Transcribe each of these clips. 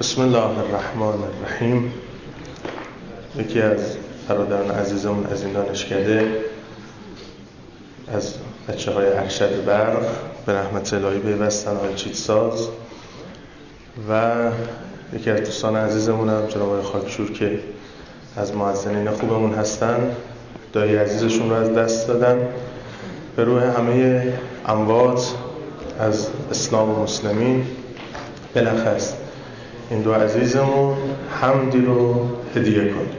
بسم الله الرحمن الرحیم. یکی از برادران عزیزمون از این دانشکده از بچه های ارشد برق به رحمت الهی پیوستن آقای چیتساز و یکی از دوستان عزیزمون هم جناب خاکشور که از معزنین خوبمون هستن دایی عزیزشون رو از دست دادن. به روح همه اموات از اسلام و مسلمین بلخص این دو عزیزمون حمدی رو هدیه کنیم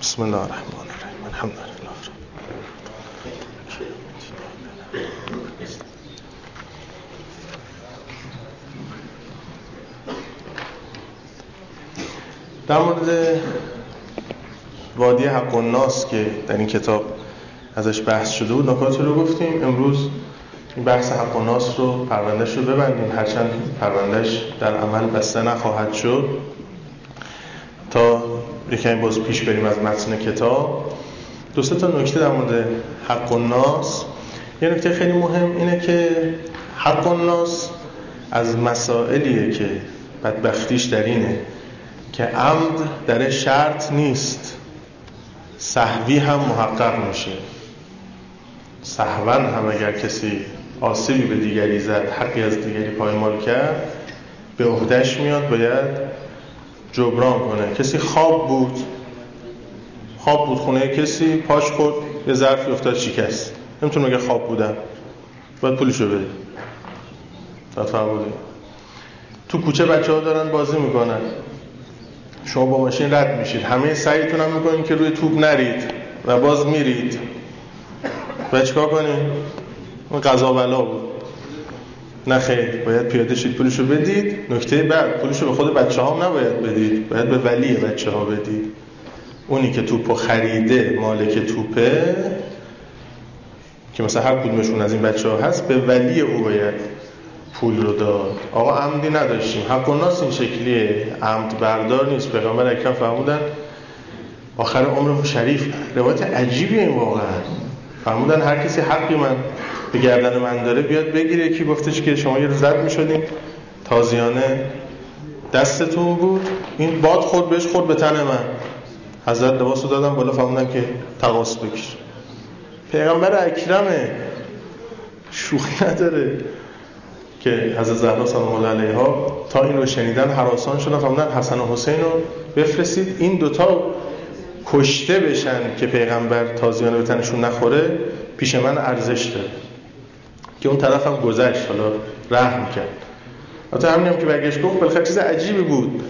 بسم الله الرحمن الرحیم. الحمد لله در مورد وادی حق و ناس که در این کتاب ازش بحث شده بود نکاتی رو گفتیم. امروز بحث حق و ناس رو پروندهش رو ببندیم. هرچند پروندهش در عمل بسته نخواهد شد. تا یکمی باز پیش بریم از متن کتاب. دو تا نکته در مورد حق و ناس. یه نکته خیلی مهم اینه که حق و ناس از مسائلیه که بدبختیش در اینه که عمد در شرط نیست. صحوی هم محقق میشه. صحوان هم اگر کسی آسیبی به دیگری زد حقی از دیگری پایمال کرد. به عهدهش میاد باید جبران کنه. کسی خواب بود خواب بود خونه کسی پاش خورد یه ظرفی افتاد شکست. نمی‌تونه بگه خواب بودم. باید پولشو بده. تفهم تو کوچه بچه ها دارن بازی می‌کنن. شما با ماشین رد میشید. همه سعیتون هم می‌کنید که روی توپ نرید و باز میرید. و چیکار کنید؟ اون قضا بلا بود. نه خیر باید پیاده شید پولشو بدید. نکته بعد پولشو به خود بچه هم نباید بدید. باید به ولی بچه ها بدید. اونی که توپو خریده مالک توپه که مثلا هر کدومشون از این بچه ها هست به ولی او باید پول رو داد. آقا عمدی نداشتیم. حق ناس این شکلیه. عمد بردار نیست. پیغمبر اکرم فرمودن آخر عمر شریف. روایت عجیبی این واقعا. فرمودن هر کسی حقی من به گردن من داره بیاد بگیره. یکی گفتش که شما یه رو زد می شدیم تازیانه دستتون بود. این باد خود بهش خود به تن من. حضرت لباس رو دادم بالا فرمودن که تقاس بگیر پیغمبر اکرمه. شوخی نداره که حضرت زهرا سلام الله علیها تا این رو شنیدن حراسان شدن. فرمودن حسن و حسین رو بفرستید. این دوتا کشته بشن که پیغمبر تازیانه به تنشون نخوره پیش من ارزش داره. که اون طرف هم گذشت حالا رحم کرد. حتی همین هم که برگشت گفت بالاخره چیز عجیبی بود.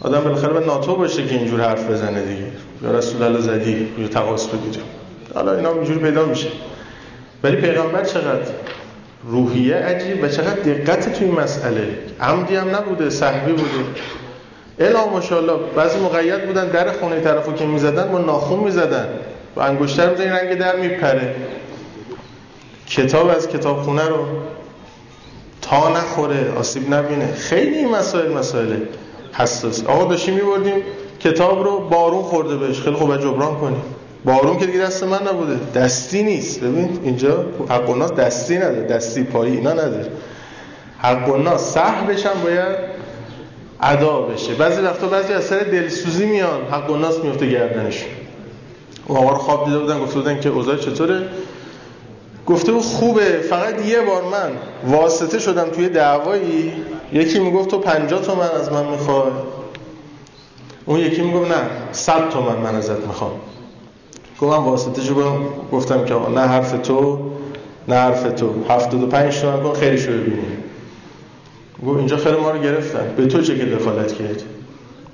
آدم بالاخره به ناتو باشه که اینجور حرف بزنه دیگه. یا رسول الله زدی یا تقاس بگیره حالا اینا اینجوری پیدا میشه. ولی پیغمبر چقدر روحیه عجیب و چقدر دقت توی این مسئله. عمدی هم نبوده صحبی بوده. الا ماشاءالله بعضی مقید بودن در خونه طرفو که می‌زدن با ناخون می‌زدن. با انگشتر می‌زدن رنگ در میپره. کتاب از کتاب خونه رو تا نخوره آسیب نبینه. خیلی این مسائل مسائل حساس. آقا داشتیم میبردیم کتاب رو بارون خورده بهش. خیلی خوب جبران کنیم. بارون که دیگه دست من نبوده. دستی نیست. ببین اینجا حق الناس دستی نداره. دستی پایی اینا نداره. حق الناس صحبش هم باید ادا بشه. بعضی وقتا بعضی از سر دلسوزی میان. حق الناس میفته گردنشون اون آقا رو خواب دیده بودن گفته بودن که اوضاع چطوره؟ گفته بود خوبه فقط یه بار من واسطه شدم توی دعوایی. یکی می‌گفت تو 50 تومن از من می‌خوای؟ اون یکی می‌گفت نه 100 تومن من ازت می‌خوام. گفتم واسطه شو گفتم که نه حرف تو نه حرف تو. 75 تومن کن خیلی شو ببینیم گفت اینجا خیر ما رو گرفتن. به تو چه که دخالت کرد؟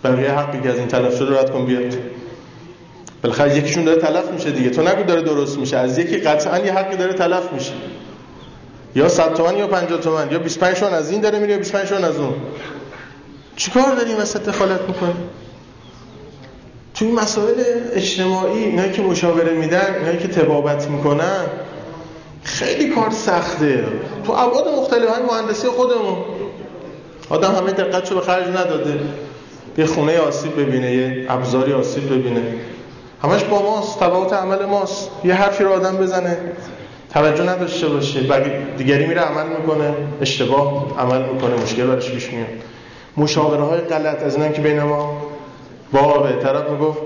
بقیه حقی که از این تلف شده رد کن بیاد. بالاخره یکیشون داره تلف میشه دیگه. تو نگو داره درست میشه. از یکی قطعا یه حقی داره تلف میشه. یا 100 تومن یا 50 تومن. یا 25 تومن از این داره میره یا 25 تومن از اون. چیکار داری وسط دخالت می‌کنی؟ تو این مسائل اجتماعی اینایی که مشاوره میدن اینایی که تبابت می‌کنن خیلی کار سخته. تو ابعاد مختلف مهندسی خودمون. آدم همه دقتشو به خرج نداده. یه خونه آسیب ببینه یه ابزاری آسیب ببینه. همش با ماست تبعات عمل ماست. یه حرفی رو آدم بزنه. توجه نداشته باشه. دیگری میره عمل می‌کنه اشتباه عمل می‌کنه مشکل براش پیش میاد. مشاوره های غلط از اینم که بین ما بابه طرف می‌گفت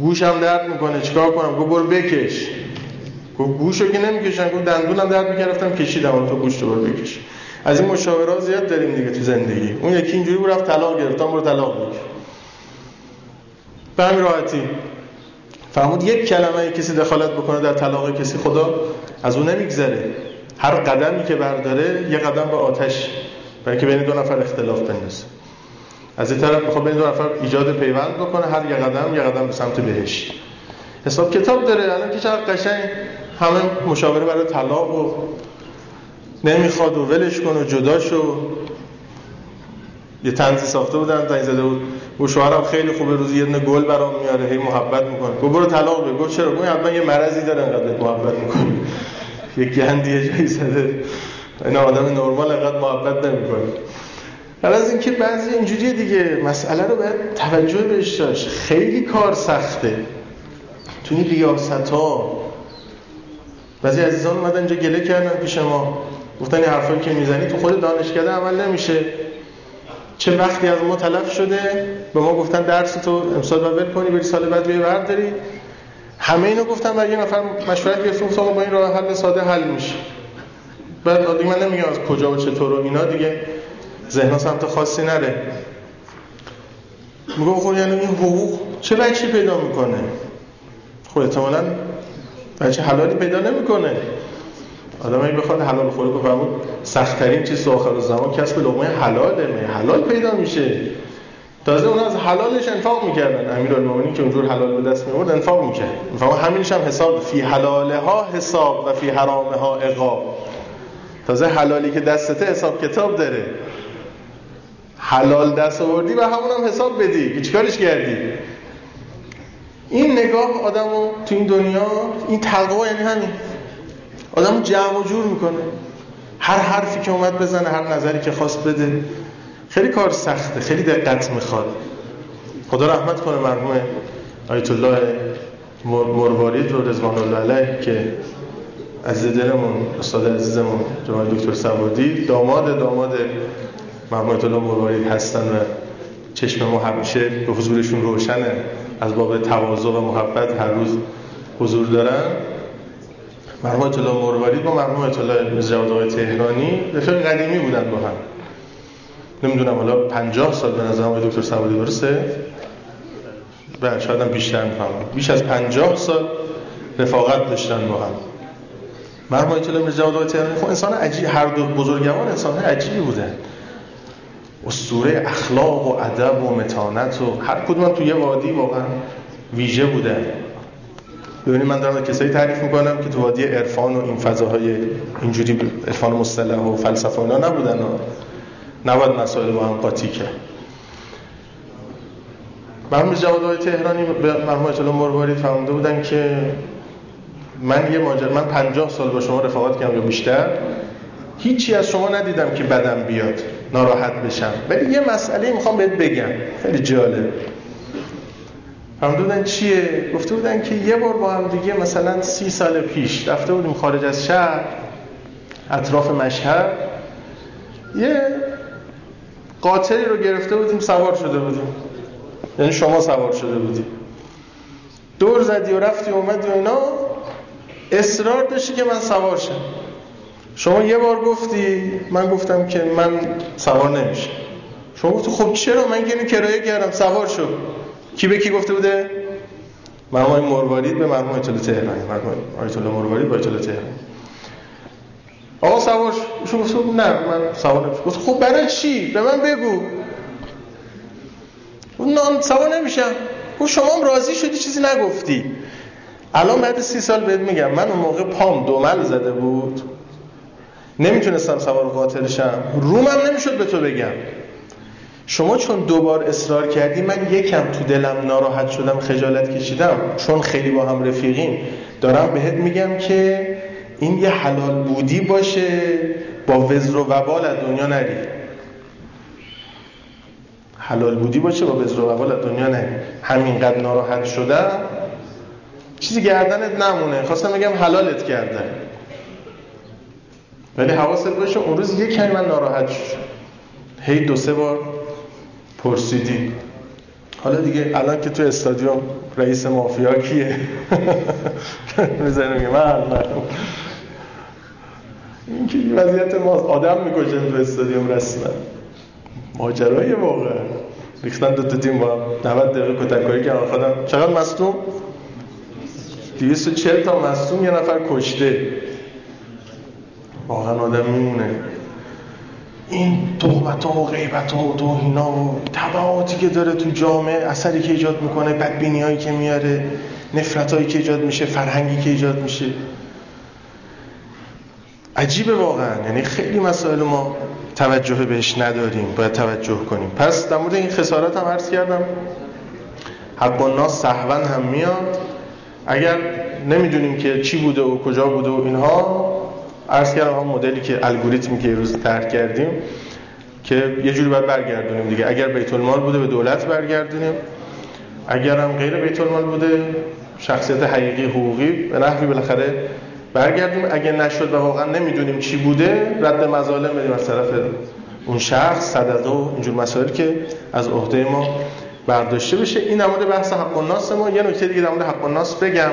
گوشم درد می‌کنه چیکار کنم؟ گفت برو بکش. گفت گوشو که نمی‌کشن. گفت دندونم درد می‌گرفتم کشیدم تو گوش رو برو بکش. از این مشاوره زیاد داریم دیگه تو زندگی. اون یکی اینجوری بود رفت طلاق گرفت برو طلاق بگیر به همین راحتی. فهمود یک کلمه کسی دخالت بکنه در طلاق کسی خدا از اون نمیگذره. هر قدمی که برداره یه قدم به آتش برای که بین دو نفر اختلاف بندازه. از این طرف می‌خواد بین دو نفر ایجاد پیوند بکنه هر یه قدم یه قدم به سمت بهش. حساب کتاب داره. الان که چقدر قشنگ همه مشاوره برای طلاق و نمی‌خواد و ولش کن و یه تنزی ساخته بودن زنگ زده بود. و شوهرم خیلی خوبه روزی یه گل برام میاره هی محبت می‌کنه. گفت برو طلاق بگو چرا؟ گفت حتما یه مرضی داره انقدر محبت می‌کنه. یه گندی جایی زده. این آدم نرمال انقدر محبت نمی‌کنه. حالا از اینکه بعضی اینجوریه دیگه. مسئله رو باید توجه بهش داشت. خیلی کار سخته. تو این ریاست ها بعضی عزیزان اومدن اینجا گله کردن پیش ما. گفتن این حرفایی که می‌زنی تو خود دانشکده عمل نمیشه. چه وقتی از ما تلف شده به ما گفتن درس تو امسال باید ول کنی بری سال بعد بیای برداری. همه اینو گفتم و یه نفر مشورت گرفت گفت با این راه حل ساده حل میشه. بعد دیگه من نمیگم از کجا و چطور و اینا دیگه ذهن سمت خاصی نره. میگه خب یعنی این حقوق چه بچی پیدا می‌کنه؟ خب احتمالاً بچه حلالی پیدا نمی‌کنه؟ آدم اگه بخواد حلال خوری کنه فرمود سخت ترین چیز تو آخر زمان کسب لقمه حلاله حلال پیدا میشه؟ تازه اون از حلالش انفاق می‌کردن. امیرالمومنین که اونجور حلال به دست میورد انفاق می‌کرد. می‌فهمم همینش هم حساب فی حلاله ها حساب و فی حرامه ها عقاب. تازه حلالی که دستته حساب کتاب داره. حلال دست آوردی و همون هم حساب بدی. که چیکارش کردی؟ این نگاه آدمو تو این دنیا این تقوا یعنی همین. آدم جمع و جور می‌کنه. هر حرفی که اومد بزنه هر نظری که خواست بده. خیلی کار سخته خیلی دقت می‌خواد. خدا رحمت کنه مرحوم آیت الله مروارید رو رضوان الله علیه که عزیز دلمون استاد عزیزمون جناب دکتر سوادی داماد داماد مرحوم آیت الله مروارید هستن و چشم ما همیشه به حضورشون روشنه. از باب تواضع و محبت هر روز حضور دارن. مرحوم الله مروارید با مرحوم الله مزجواد آقای تهرانی رفیق قدیمی بودن با هم. نمی‌دونم حالا 50 سال به نظر آقای دکتر سوادی درسته؟ بله شاید هم بیشتر می‌فهمم. بیش از 50 سال رفاقت داشتن با هم. مرحوم الله مزجواد آقای تهرانی خب انسان عجیب هر دو بزرگوار انسان عجیبی بودن اسطوره اخلاق و ادب و متانت و هر کدوم تو یه وادی واقعا ویژه بودن ببینید من دارم کسایی تعریف می‌کنم که تو وادی عرفان و این فضاهای اینجوری عرفان مصطلح و فلسفه اینا نبودن و نباید مسائل با هم قاطی کرد. مرحوم جواد تهرانی به مرحوم الله مرواری فرموده بودن که من یه ماجر من 50 سال با شما رفاقت کردم یا بیشتر. هیچی از شما ندیدم که بدم بیاد ناراحت بشم. ولی یه مسئله می‌خوام بهت بگم. خیلی جالب. هم بودن چیه؟ گفته بودن که یه بار با هم دیگه مثلا سی سال پیش رفته بودیم خارج از شهر اطراف مشهد. یه قاطری رو گرفته بودیم سوار شده بودیم. یعنی شما سوار شده بودیم دور زدی و رفتی و اومدی و اینا. اصرار داشتی که من سوار شم. شما یه بار گفتی من گفتم که من سوار نمیشه شما گفتی خب چرا؟ من که کرایه کردم سوار شو. کی به کی گفته بوده؟ مرحوم مروارید به مرحوم آیت الله تهرانی. مرحوم آیت الله مروارید با آیت الله تهرانی. آقا سوار شو گفت نه من سوار نمیشم. گفت خب برای چی؟ به من بگو. نه سوار نمیشم. گفت شما هم راضی شدی چیزی نگفتی. الان بعد سی سال بهت میگم من اون موقع پام دومل زده بود. نمی‌تونستم سوار قاطرشم رومم نمی‌شد به تو بگم. شما چون دوبار اصرار کردی من یکم تو دلم ناراحت شدم خجالت کشیدم چون خیلی با هم رفیقیم. دارم بهت میگم که این یه حلال بودی باشه با وزر و وبال از دنیا نری. حلال بودی باشه با وزر و وبال از دنیا نری. همینقدر ناراحت شدم چیزی گردنت نمونه. خواستم بگم حلالت کردن. ولی حواست باشه اون روز یه کمی من ناراحت شد هی دو سه بار پرسیدی. حالا دیگه الان که تو استادیوم رئیس مافیا کیه؟ می‌زنه من این که وضعیت ما آدم می‌کشن تو استادیوم رسما. ماجرای واقعا ریختن دو تا تیم با هم 90 دقیقه کتککاری کردن خودم چقدر مصدوم؟ 240 تا مصدوم یه نفر کشته. واقعا آدم میمونه. این تهمت ها و غیبت ها و توهینا و تبعاتی که داره تو جامعه اثری که ایجاد می‌کنه بدبینی هایی که میاره نفرت هایی که ایجاد میشه فرهنگی که ایجاد میشه. عجیبه واقعا. یعنی خیلی مسائل ما توجه بهش نداریم باید توجه کنیم. پس در مورد این خسارت هم عرض کردم. حق الناس سهون هم میاد. اگر نمی‌دونیم که چی بوده و کجا بوده و اینها عرض کردم مدلی که الگوریتمی که روز طرح کردیم که یه جوری باید برگردونیم دیگه. اگر بیت المال بوده به دولت برگردونیم. اگر هم غیر بیت المال بوده شخصیت حقیقی حقوقی به نحوی بالاخره برگردیم. اگه نشد و واقعا نمی‌دونیم چی بوده رد مظالم بدیم از طرف اون شخص صدقه و اینجور مسائل که از عهده ما برداشته بشه. این نمود بحث حق الناس ما. یه نکته دیگه در مورد حق الناس بگم.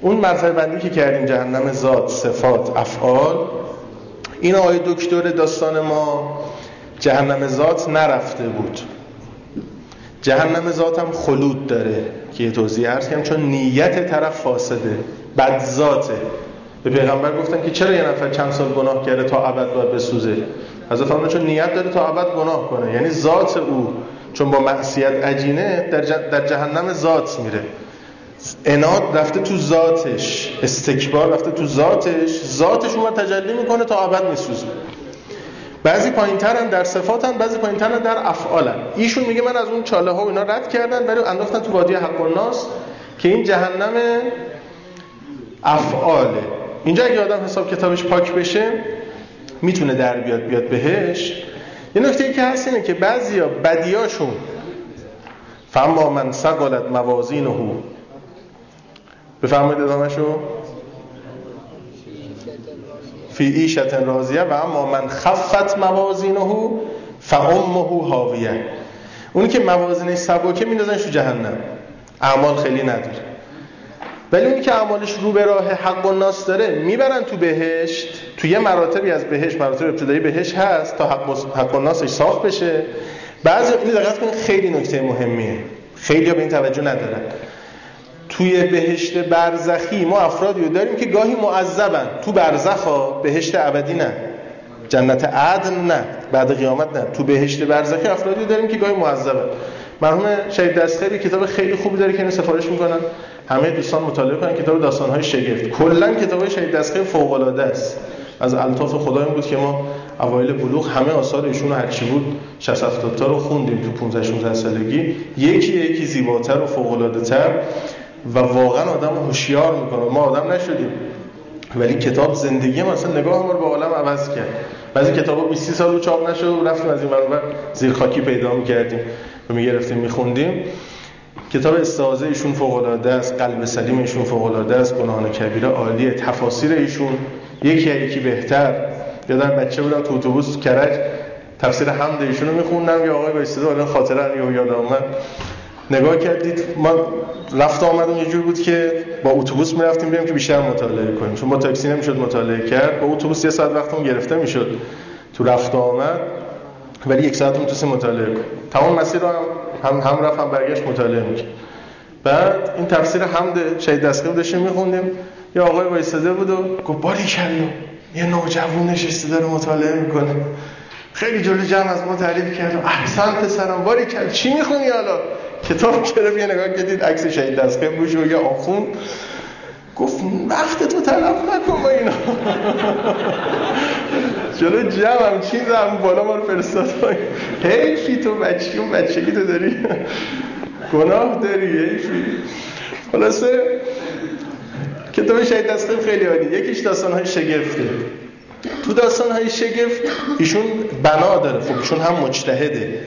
اون مرتبه بندی که کردیم جهنم ذات صفات افعال این آقای دکتر داستان ما جهنم ذات نرفته بود. جهنم ذات هم خلود داره که یه توضیح عرض کنم چون نیت طرف فاسده بد ذاته. به پیغمبر گفتن که چرا یه نفر چند سال گناه کرده تا ابد باید بسوزه؟ حضرت فرمودن چون نیت داره تا ابد گناه کنه. یعنی ذات او چون با معصیت عجینه در, در جهنم ذات میره. اناد رفته تو ذاتش استکبار رفته تو ذاتش ذاتش اومد تجلی می‌کنه تا ابد میسوزه. بعضی پایینترن در صفاتن بعضی پایینترن در افعالن. ایشون میگه من از اون چاله ها و اینا رد کردن ولی انداختن تو وادی حق الناس که این جهنم افعاله. اینجا اگه آدم حساب کتابش پاک بشه می‌تونه در بیاد بیاد بهش. یه نکته ای که هست اینه که بعضیا بدیاشون فما من سقلت موازینه بفرمایید ادامه شو. فی ایشت راضیه و اما من خفت موازینه فامه هاویه اونی که موازینش سبکه میندازنش تو جهنم. اعمال خیلی نداره. ولی اونی که اعمالش رو به راه حق و ناس داره می‌برن تو بهشت. تو یه مراتبی از بهشت مراتب ابتدایی بهشت هست تا حق, و ناسش صاف بشه. بعضی این دقت کنید خیلی نکته مهمیه. خیلی به این توجه ندارن. توی بهشت برزخی ما افرادی رو داریم که گاهی معذبن. تو برزخ ها بهشت ابدی نه. جنت عدن نه. بعد قیامت نه. تو بهشت برزخی افرادی داریم که گاهی معذبن. مرحوم شهید دستخیلی کتاب خیلی خوبی داره که اینو سفارش می‌کنن. همه دوستان مطالعه کنن. کتاب داستان های شگفت. کلا کتاب شهید دستخیل فوق العاده است. از الطاف خدا بود که ما اوایل بلوغ همه آثار ایشون هر چی بود 60 70 تا رو خوندیم تو 15 16 سالگی. یکی یکی زیباتر و فوق العاده تر و واقعا آدم هوشیار می‌کنه. ما آدم نشدیم. ولی کتاب زندگی مثلا نگاه ما رو به عالم عوض کرد. بعضی کتابا 20 سال رو چاپ نشد و رفتیم از این برابر زیر خاکی پیدا می‌کردیم. و می‌گرفتیم میخوندیم کتاب استعاذه ایشون فوق العاده است. قلب سلیم ایشون فوق العاده است. گناهان کبیره عالیه تفاسیر ایشون. یکی یکی بهتر. یادم بچه بودم تو اتوبوس کرج تفسیر حمد ایشون رو میخوندم. یا آقای با خاطره یا یاد آمد نگاه کردید ما رفت آمدم یه جور بود که با اتوبوس می‌رفتیم بریم که بیشتر مطالعه کنیم. چون با تاکسی نمی‌شد مطالعه کرد با اتوبوس یه ساعت وقتمون گرفته می‌شد تو رفت آمد ولی یک ساعت تو مطالعه کنیم. تمام مسیر رو هم هم, هم رفت هم برگشت مطالعه می‌کرد. بعد این تفسیر حمد شهید دستگاه داشتیم میخوندیم. یه آقای وایساده بود و گفت باری کلو یه نوجوان نشسته داره مطالعه می‌کنه. خیلی جلو جمع از ما تعریف کرد احسن پسرم باری کل چی می‌خونی حالا؟ کتاب کرم یه نگاه کردید عکس شهید دستگاه بوش و یه آخون گفت وقت تو تلف نکن با اینا. جلو جمعم چیزم بالا ما رو فرستاد. حیفی تو بچگی و بچگی تو داری. گناه داری حیفی خلاصه کتاب شهید دستگاه خیلی عالی. یکیش داستان های شگفته. تو داستان های شگفت ایشون بنا داره. خب ایشون هم مجتهده.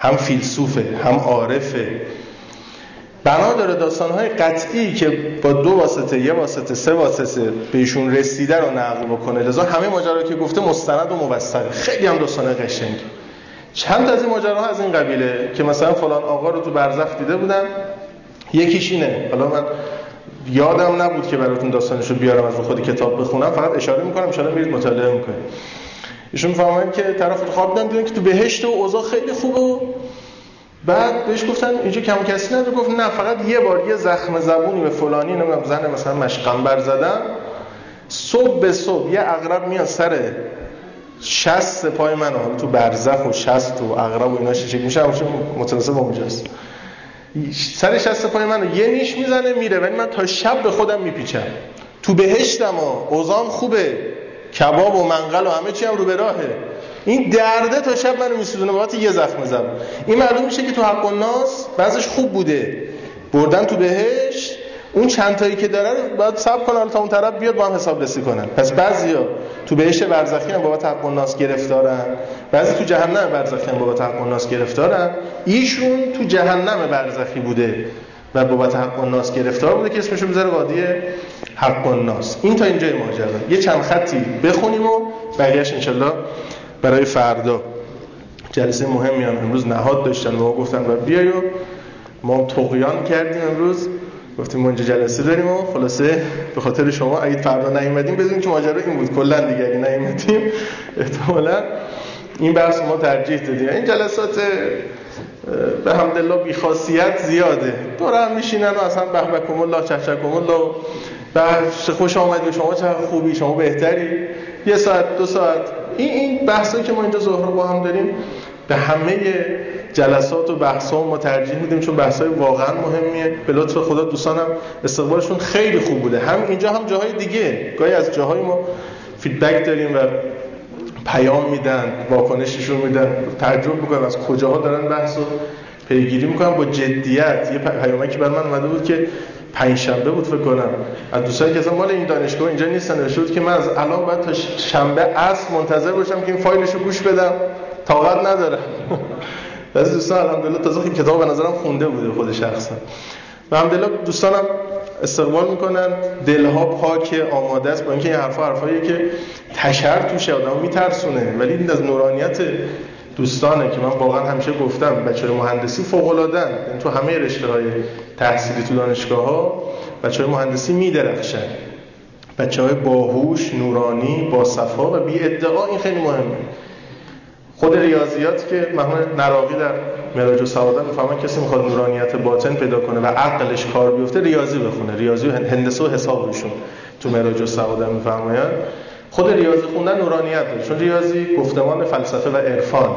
هم فیلسوفه هم عارفه. بنا داره داستانهای قطعی که با دو واسطه یه واسطه سه واسطه بهشون رسیده رو نقل بکنه. لذا همه ماجرا که گفته مستند و موثقه خیلی هم داستان قشنگی چند از این ماجراها از این قبیله که مثلا فلان آقا رو تو برزخ دیده بودم یکیش اینه. حالا من یادم نبود که براتون داستانشو بیارم از خودی کتاب بخونم. فقط اشاره می‌کنم ان میرید مطالعه می‌کنید. ایشون فهمن که طرف خواب دیدن که تو بهشت و اوضاع خیلی خوبه بعد بهش گفتن اینجا کم کسی نداره. گفت نه فقط یه بار یه زخم زبونی به فلانی نمی‌دونم زن مثلا مشقنبر زدن صبح به صبح یه اغرب میاد سر شست پای من حالا تو برزخ و شست و اغرب و اینا چه میشه متناسب با اونجاست. سر شست پای من یه نیش می‌زنه میره. ولی من تا شب به خودم میپیچم. تو بهشتم و اوزام خوبه. کباب و منقل و همه چی هم رو به راهه. این درده تا شب منو میسوزونه بابت یه زخم زب این معلوم میشه که تو حق الناس بعضش خوب بوده. بردن تو بهشت اون چند تایی که دارن باید صبر کنن تا اون طرف بیاد با هم حساب رسی کنن. پس بعضیا تو بهشت برزخی هم بابت حق الناس گرفتارن. بعضی تو جهنم برزخی هم بابت حق الناس گرفتارن. ایشون تو جهنم برزخی بوده و بابت حق الناس گرفتار بوده که اسمشو بذاره قاضی حق الناس این تا اینجای ماجرا. یه چند خطی بخونیم و بقیه‌اش انشالله برای فردا. جلسه مهمی هم امروز نهاد داشتن. و گفتن و بیای و ما تقیان کردیم امروز. گفتیم ما اینجا جلسه داریم و خلاصه به خاطر شما اگه فردا نیومدیم بدونیم که ماجرا این بود. کلا دیگه اگه نیومدیم احتمالا این بحث ما ترجیح دادیم. این جلسات به حمدالله بی خاصیت زیاده. دور هم میشینن و اصلا به بکم الله چهچکم الله. به خوش آمدی شما چه خوبی شما بهتری. یه ساعت دو ساعت. این این بحثایی که ما اینجا ظهر با هم داریم به همه جلسات و بحث ها ما ترجیح میدیم چون بحث های واقعا مهمیه. به لطف خدا دوستانم استقبالشون خیلی خوب بوده. هم اینجا هم جاهای دیگه. گاهی از جاهای ما فیدبک داریم و پیام میدن واکنششون میدن. تعجب می‌کنن از کجاها دارن بحث پیگیری می‌کنن با جدیت. یه پیامکی بر من اومده بود که پنج شنبه بود فکر کنم. از دوستانی که اصلا مال این دانشگاه اینجا نیستن بود که من از الان باید تا شنبه اصل منتظر باشم که این فایلشو گوش بدم. طاقت ندارم بعضی دوستان الحمدلله تازه کتاب به نظرم خونده بوده خود شخصا. و الحمدلله دوستانم استقبال می‌کنن. دلها پاک آماده است با اینکه این حرفا حرفاییه که تشر توشه آدم میترسونه. ولی این از نورانیت دوستانه که من واقعا همیشه گفتم بچه مهندسی فوق العاده یعنی تو همه رشته های تحصیلی تو دانشگاه ها بچه مهندسی میدرخشن. بچه های باهوش نورانی با صفا و بی ادعا این خیلی مهمه. خود ریاضیات که محمد نراقی در مراج و سعادت کسی می‌خواد نورانیت باطن پیدا کنه و عقلش کار بیفته ریاضی بخونه. ریاضی و هندسه و حسابشون تو مراج و سعادت خود ریاضی خوندن نورانیت داره. چون ریاضی گفتمان فلسفه و عرفان.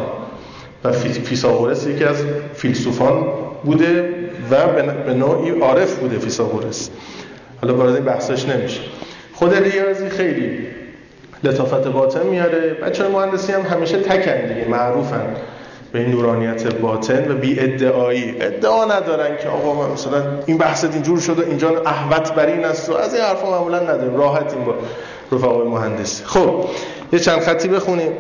و فیثاغورس یکی از فیلسوفان بوده و به نوعی عارف بوده فیثاغورس. حالا وارد این بحثش نمیشه. خود ریاضی خیلی لطافت باطن میاره. بچه مهندسی هم همیشه تکن دیگه معروفن به این نورانیت باطن و بی ادعایی. ادعا ندارن که آقا ما مثلا این بحثت اینجور شده اینجا احوت بر این است و از این حرفا معمولا نداریم. راحت این با رفقای مهندسی خب یه چند خطی بخونیم.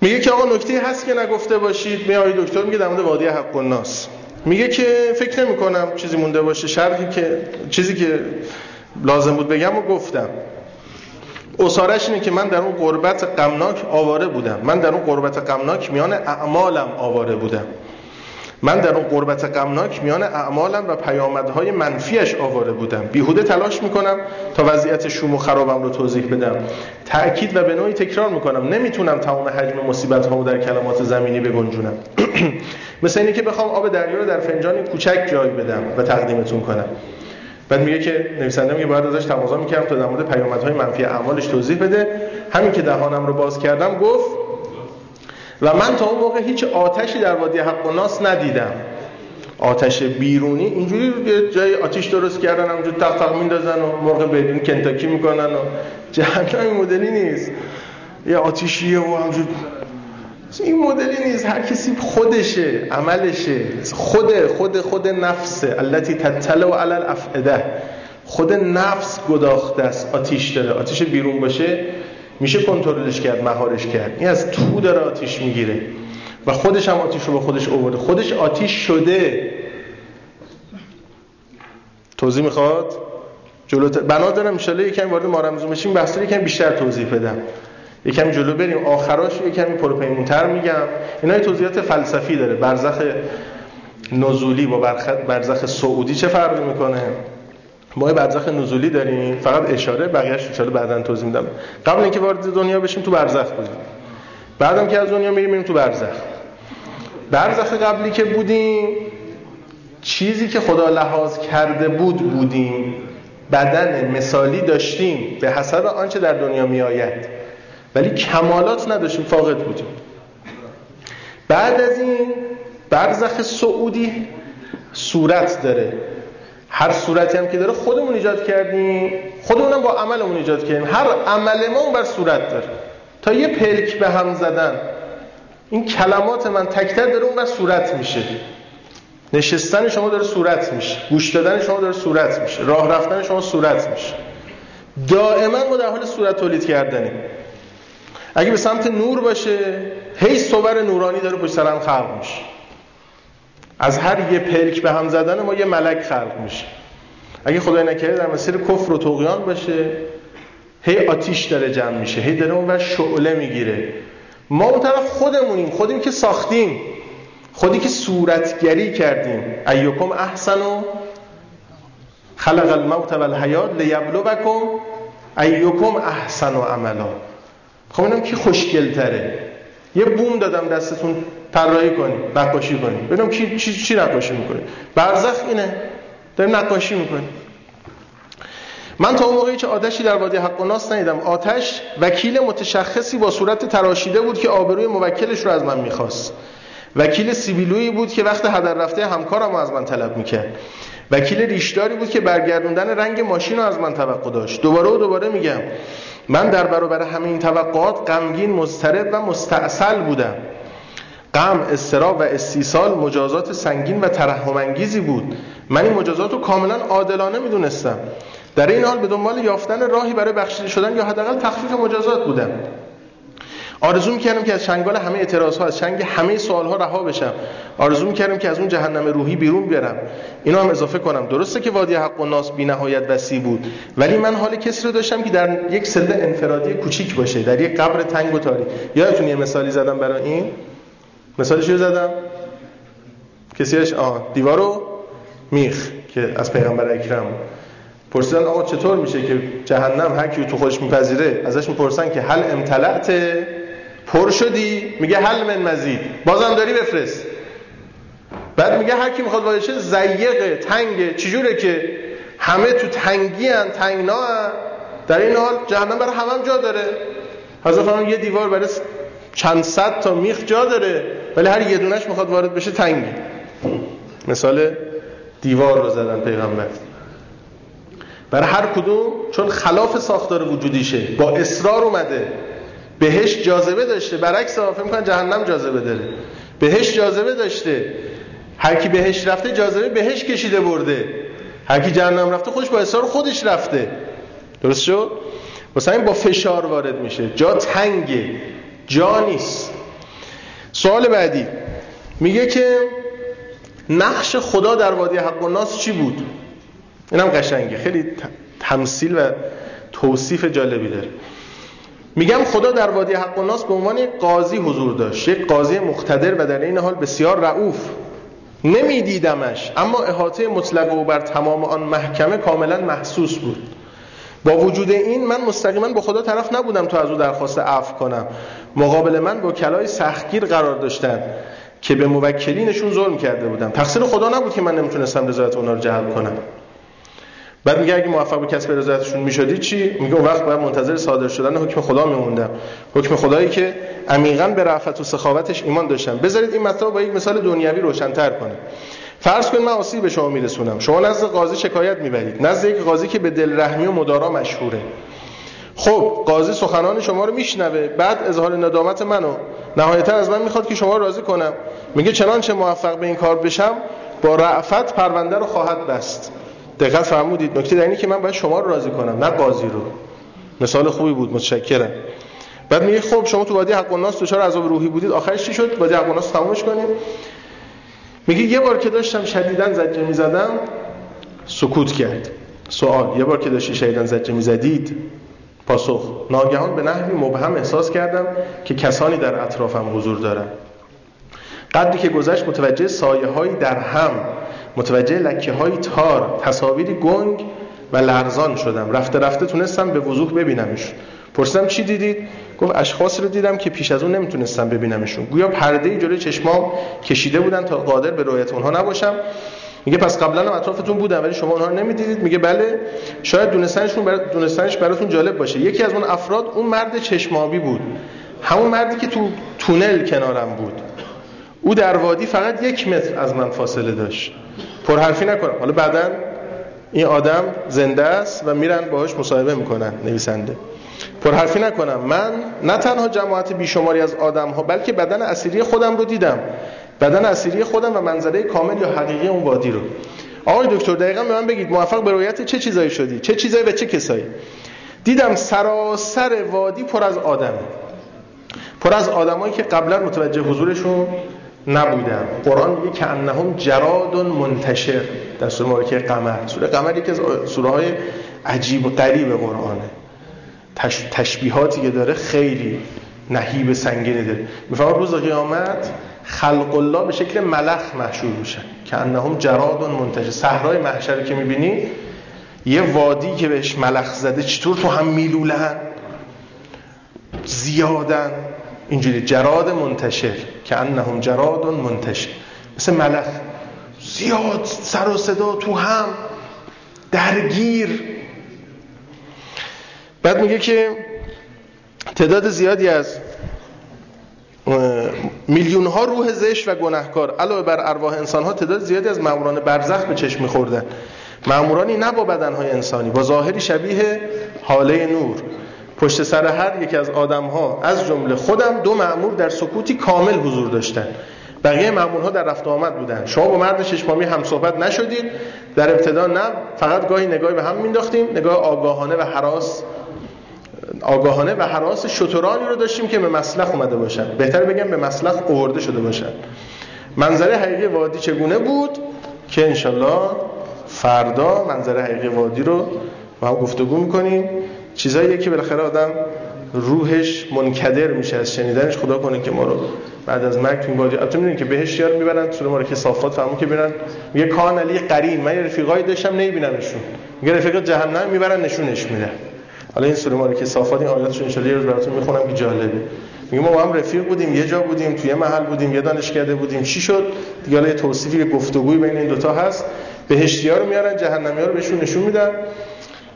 میگه که آقا نکته هست که نگفته باشید. می دکتر میگه در مورد وادی حق الناس میگه که فکر نمی کنم چیزی مونده باشه. شرحی که چیزی که لازم بود بگم و گفتم. اصارش اینه که من در اون قربت غمناک آواره بودم. من در اون قربت غمناک میان اعمالم آواره بودم. من در اون قربت غمناک میان اعمالم و پیامدهای منفیش آواره بودم. بیهوده تلاش می‌کنم تا وضعیت شوم و خرابم رو توضیح بدم. تأکید و به نوعی تکرار می‌کنم. نمی‌تونم تمام حجم مصیبت هامو در کلمات زمینی بگنجونم. مثل اینه که بخوام آب دریا رو در فنجانی کوچک جای بدم و تقدیمتون کنم. بعد میگه که نویسنده میگه باید ازش تماشا می‌کردم تا در مورد پیامدهای منفی اعمالش توضیح بده. همین که دهانم رو باز کردم گفت و من تا اون موقع هیچ آتشی در وادی حق و ناس ندیدم. آتش بیرونی اینجوری یه جای آتیش درست کردن همونجور تق تق میندازن و مرغ بدون کنتاکی می‌کنن و جهنم این مدلی نیست. یه آتیشیه و همونجور این مدلی نیست هر کسی خودشه عملشه. خود خود خود نفسه. التي تطلع علی الافئده. خود نفس گداخته است آتیش داره. آتیش بیرون باشه. میشه کنترلش کرد مهارش کرد. این از تو داره آتیش می‌گیره. و خودش هم آتیش رو به خودش آورده. خودش آتیش شده. توضیح می‌خواد؟ جلوتر بنا دارم ان یکم وارد مارمزون بشیم. بحث یکم بیشتر توضیح بدم. یکم جلو بریم. آخراش یکمی پروپیمونتر میگم. اینا توضیحات فلسفی داره. برزخ نزولی با برزخ سعودی چه فرقی می‌کنه؟ ما برزخ نزولی داریم. فقط اشاره بقیه‌اش ان بعدا توضیح میدم. قبل اینکه وارد دنیا بشیم تو برزخ بودیم. بعدم که از دنیا میریم میریم تو برزخ. برزخ قبلی که بودیم چیزی که خدا لحاظ کرده بود بودیم. بدن مثالی داشتیم. به حسب آنچه در دنیا میآید. ولی کمالات نداشتیم فاقد بودیم. بعد از این برزخ سعودی صورت داره. هر صورتی هم که داره خودمون ایجاد کردیم. خودمونم با عملمون ایجاد کردیم. هر عمل ما بر صورت داره. تا یه پلک به هم زدن این کلمات من تکتر داره اون بر صورت میشه. نشستن شما داره صورت میشه. گوش دادن شما داره صورت میشه. راه رفتن شما صورت میشه. دائما ما در حال صورت تولید کردنیم. اگه به سمت نور باشه هی صور نورانی داره پشت سرم خلق میشه. از هر یه پلک به هم زدن ما یه ملک خلق میشه. اگه خدای نکرده در مسیر کفر و تقیان باشه هی آتیش داره جمع میشه هی داره اون شعله می‌گیره. ما اون طرف خودمونیم خودیم که ساختیم. خودی که صورتگری کردیم. ایوکم احسن و خلق الموت و الحیات لیبلوکم ایوکم احسن و عملا. خب اینم کی خوشگل تره یه بوم دادم دستتون. طراحی کنیم نقاشی کنیم ببینم کی چی چی نقاشی می‌کنه. برزخ اینه. داریم نقاشی می‌کنیم. من تا اون موقعی که آتشی در وادی حق و ناس ندیدم. آتش وکیل متشخصی با صورت تراشیده بود که آبروی موکلش رو از من می‌خواست. وکیل سیبیلویی بود که وقت هدر رفته همکارم از من طلب می‌کرد. وکیل ریشداری بود که برگردوندن رنگ ماشین رو از من توقع داشت. دوباره و دوباره میگم من در برابر همه این توقعات غمگین مضطرب و مستاصل بودم. غم استراب و استیصال مجازات سنگین و ترحم انگیزی بود. من این مجازات رو کاملا عادلانه می‌دونستم. در این حال به دنبال یافتن راهی برای بخشیده شدن یا حداقل تخفیف مجازات بودم. آرزو می‌کردم که از چنگال همه اعتراض ها از چنگ همه سوال ها رها بشم. آرزو می‌کردم که از اون جهنم روحی بیرون بیارم اینو هم اضافه کنم. درسته که وادی حق و ناس بی نهایت وسیع بود. ولی من حال کسی رو داشتم که در یک سله انفرادی کوچیک باشه در یک قبر تنگ و تاریک یادتون یه مثالی زدم برای این؟ مثالش رو زدم. کسیش آه دیوارو میخ که از پیغمبر اکرم پرسیدن آقا چطور میشه که جهنم هر کی تو خودش میپذیره؟ ازش می‌پرسن که هل امتلعت پر شدی؟ میگه حل من مزید. بازم داری بفرست. بعد میگه هر کی می‌خواد وارد شه ضیقه تنگه چجوره که همه تو تنگی ان تنگنا هن. در این حال جهنم برای همه هم جا داره. حضرت یه دیوار برای چند صد تا میخ جا داره. ولی هر یه دونش می‌خواد وارد بشه تنگی مثال دیوار رو زدن پیغمبر. برای هر کدوم چون خلاف ساختار وجودیشه با اصرار اومده. بهش جاذبه داشته برعکس فکر می‌کنن جهنم جاذبه داره. بهش جاذبه داشته. هر کی بهش رفته جاذبه بهش کشیده برده. هر کی جهنم رفته خودش با اصرار خودش رفته. درست شد؟ این با فشار وارد میشه. جا تنگه. جا نیست. سوال بعدی. میگه که نقش خدا در وادی حق و ناس چی بود؟ اینم قشنگه. خیلی تمثیل و توصیف جالبی داره. میگم خدا در وادی حق و ناس به عنوان قاضی حضور داشت. یک قاضی مقتدر و در این حال بسیار رعوف نمیدیدمش اما احاطه مطلق و بر تمام آن محکمه کاملا محسوس بود. با وجود این من مستقیما با خدا طرف نبودم تا از او درخواست عفو کنم. مقابل من با کلای سختگیر قرار داشتن که به موکلینشون ظلم کرده بودم تقصیر خدا نبود که من نمی‌تونستم رضایت اونا رو جلب کنم. بعد میگه اگه موفق به کسب رضایتشون می‌شدی چی؟ میگه اون وقت باید منتظر صادر شدن حکم خدا میموندم. حکم خدایی که عمیقا به رفعت و سخاوتش ایمان داشتم. بذارید این مطلب با یک مثال دنیوی روشن‌تر کنه فرض کن من آسیب به شما میرسونم. شما نزد قاضی شکایت می‌برید. نزد یک قاضی که به دل رحمی و مدارا مشهوره. خب قاضی سخنان شما رو میشنوه. بعد اظهار ندامت منو. نهایتا از من می‌خواد که شما راضی کنم. میگه چنانچه موفق به این کار بشم؟ با رعفت پرونده رو خواهد بست. دقت فرمودید. نکته در اینه که من باید شما رو راضی کنم نه قاضی رو. مثال خوبی بود. متشکرم. بعد میگه خب شما تو وادی حق الناس دچار عذاب روحی بودید. آخرش چی شد؟ وادی حق الناس تمومش کنیم میگه یه بار که داشتم شدیدن زجه می‌زدم سکوت کرد. سوال یه بار که داشتی شدیدن زجه می‌زدید؟ پاسخ ناگهان به نحوی مبهم احساس کردم که کسانی در اطرافم حضور دارند. قدری که گذشت متوجه سایه هایی در هم متوجه لکه های تار تصاویری گنگ و لرزان شدم. رفته رفته تونستم به وضوح ببینمش. پرسیدم چی دیدید؟ گفت اشخاص رو دیدم که پیش از اون نمی‌تونستم ببینمشون. گویا پرده جلوی چشمام کشیده بودن تا قادر به رویت اونها نباشم. میگه پس قبلا هم اطرافتون بودن ولی شما اونها رو نمی‌دیدید؟ میگه بله. شاید دونستنشون بر... دونستنش براتون جالب باشه. یکی از اون افراد اون مرد چشمابی بود. همون مردی که تو تونل کنارم بود. او در وادی فقط یک متر از من فاصله داشت. پرحرفی نکنم. حالا بعدا این آدم زنده است و میرن باهاش مصاحبه می‌کنن نویسنده. پرحرفی نکنم. من نه تنها جماعت بیشماری از آدم ها بلکه بدن اسیری خودم رو دیدم. بدن اسیری خودم و منظره کامل یا حقیقی اون وادی رو. آقای دکتر دقیقا به من بگید موفق به رویت چه چیزایی شدی؟ چه چیزایی و چه کسایی؟ دیدم سراسر وادی پر از آدم. پر از آدمایی که قبلا متوجه حضورشون نبودن. قرآن میگه که انهم جراد منتشر. در سوره مبارکه قمر. سوره قمر یکی از سوره های عجیب و غریب قرآنه. تشبیهاتی که داره خیلی نهیب سنگینی داره. می‌فهمم روز قیامت خلق الله به شکل ملخ محشور میشن که انهم جراد منتشر. صحرای محشر که می‌بینی یه وادی که بهش ملخ زده چطور تو هم میلولن؟ زیادن. اینجوری جراد منتشر. که انهم جراد منتشر. مثل ملخ. زیاد سر و صدا تو هم. درگیر. بعد میگه که تعداد زیادی از میلیون ها روح زشت و گناهکار علاوه بر ارواح انسان ها تعداد زیادی از ماموران برزخ به چشم میخوردن. مامورانی نه با بدن های انسانی با ظاهری شبیه حاله نور. پشت سر هر یک از آدم ها از جمله خودم دو مامور در سکوتی کامل حضور داشتن. بقیه مامورها در رفت آمد بودن. شما با مرد ششمامی هم صحبت نشدید. در ابتدا نه فقط گاهی نگاهی به هم مینداختیم نگاه آگاهانه و حراس آگاهانه و حراس شترانی رو داشتیم که به مسلخ اومده باشن. بهتر بگم به مسلخ آورده شده باشن. منظره حقیقی وادی چگونه بود؟ که انشالله فردا منظره حقیقی وادی رو با هم گفتگو می‌کنیم. چیزایی که بالاخره آدم روحش منکدر میشه از شنیدنش. خدا کنه که ما رو بعد از مرگ تو این وادی البته می‌دونید که بهش یار می‌برن سوره مبارکه صافات فهمو که برن میگه کان علی قرین. من رفیقای داشتم نمیبینمشون. میگه رفیق جهنم می‌برن نشونش میده. حالا این سوره که صافات این آیاتش ان یه روز براتون می‌خونم که جالبه. میگه ما با هم رفیق بودیم یه جا بودیم توی محل بودیم یه دانشکده بودیم. چی شد؟ دیگه یه توصیفی گفتگوی بین این دوتا هست. بهشتیا رو میارن جهنمیا رو بهشون نشون میدن.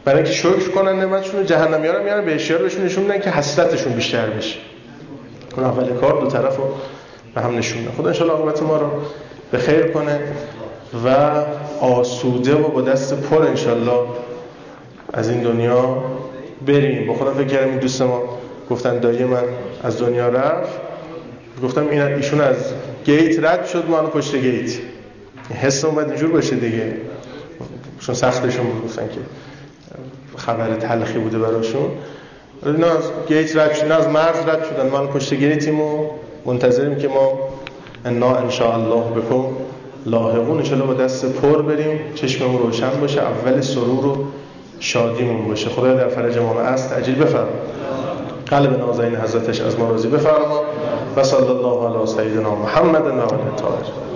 برای اینکه شکر کنن نعمتشون جهنمیا رو میارن بهشتیا رو بهشون نشون میدن که حسرتشون بیشتر بشه. اون اول کار دو طرف رو به هم نشون میدن خدا ان عاقبت ما رو به خیر کنه و آسوده و با دست پر ان از این دنیا بریم. با خودم فکر کردم این دوست ما گفتن دایی من از دنیا رفت. گفتم این ایشون از گیت رد شد ما پشت گیت. حس اومد اینجور باشه دیگه. چون سختشون بود گفتن که خبر تلخی بوده براشون. نه از گیت رد شد از مرز رد شدن. ما پشت گیتیم و منتظریم که ما انا ان شاء الله بکن لاحقون. ان با دست پر بریم. چشممون روشن باشه اول سرور رو شادیمون باشه. خدا در فرج ما است عجیل بفرما. قلب نازنین حضرتش از ما راضی بفرما. و صلی الله علی سیدنا محمد و علی